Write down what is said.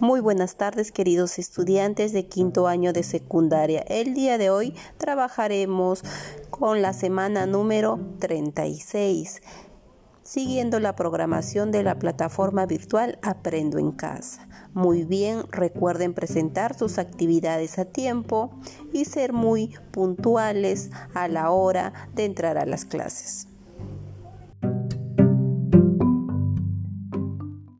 Muy buenas tardes queridos estudiantes de quinto año de secundaria. El día de hoy trabajaremos con la semana número 36, siguiendo la programación de la plataforma virtual Aprendo en casa. Muy bien, recuerden presentar sus actividades a tiempo y ser muy puntuales a la hora de entrar a las clases.